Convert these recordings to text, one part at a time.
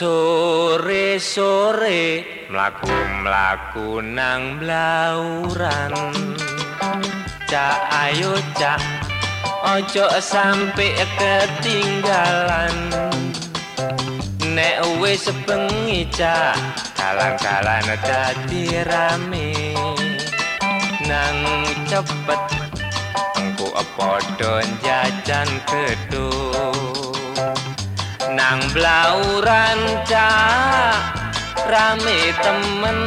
Sore-sore mlaku-mlaku nang blauran. Cak ayo cak. Ojo sampe ketinggalan. Nek wis bengi cak. Kalang-kalan dadi rame. Nang cepet. Engko padha jajan gedung nang blauran cak rame temen.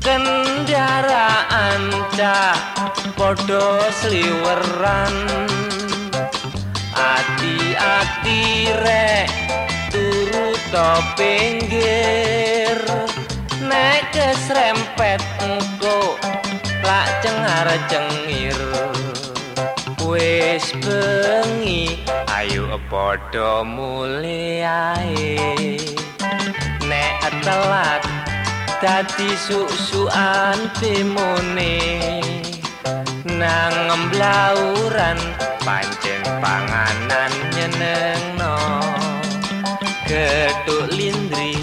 Kendaraan cak podo sliweran. Ati-ati rek turu to pinggir. Nek kesrempet engko lak cengar cengir. Wis ayo padha mulih ae. Nek telat dadi susukan timone nang mblauran pancen panganan nyenengno. Geduk lindri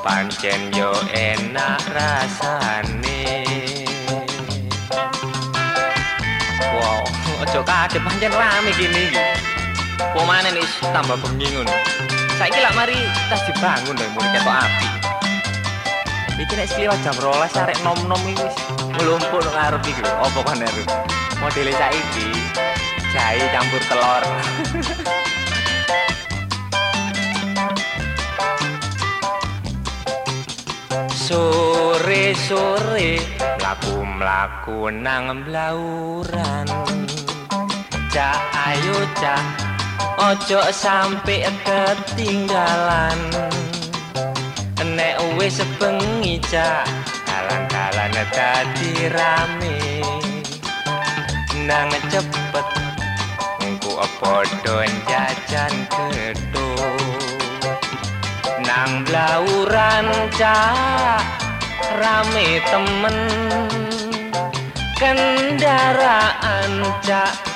pancen yo enak rasane. Aja kadep pancen rame iki. Pemane wis tambah bengi ngono. Saiki lak mari tas dibangun lho mulai ketok api. Iki nek sliwat jam 12 arek nom-nom iki wis nglumpuk nang ngarep iki lho. Apa kan eru? Modele saiki jahe campur telur. Sore-sore mlaku-mlaku nang blauran. cak ayo cak ojo sampe ketinggalan. Nek wis bengi cak kalan-kalan dadi rame. Nang cepet engko padha jajan gedung. Nang blauran cak rame temen. Kendaraan cak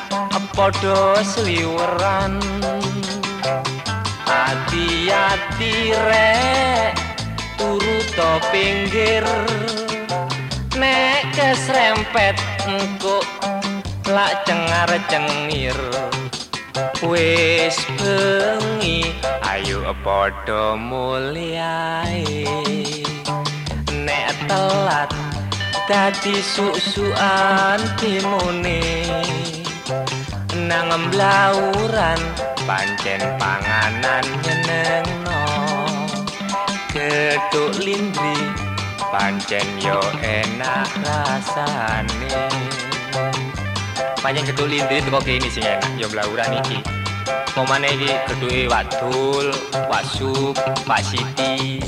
padha sliweran. Ati-ati rek turu to pinggir. Nek kesrempet engko lak cengar cengir. Wis bengi ayo padha muliae nek telat dadi susukan timune nang mblauran pancen panganan nyenengno. Geduk lindri pancen yo enak rasane. Pancen geduk lindri teko kene sing enak. Yo mblauran iki. Pemane iki geduke Wadul, Wasup, Pak Siti,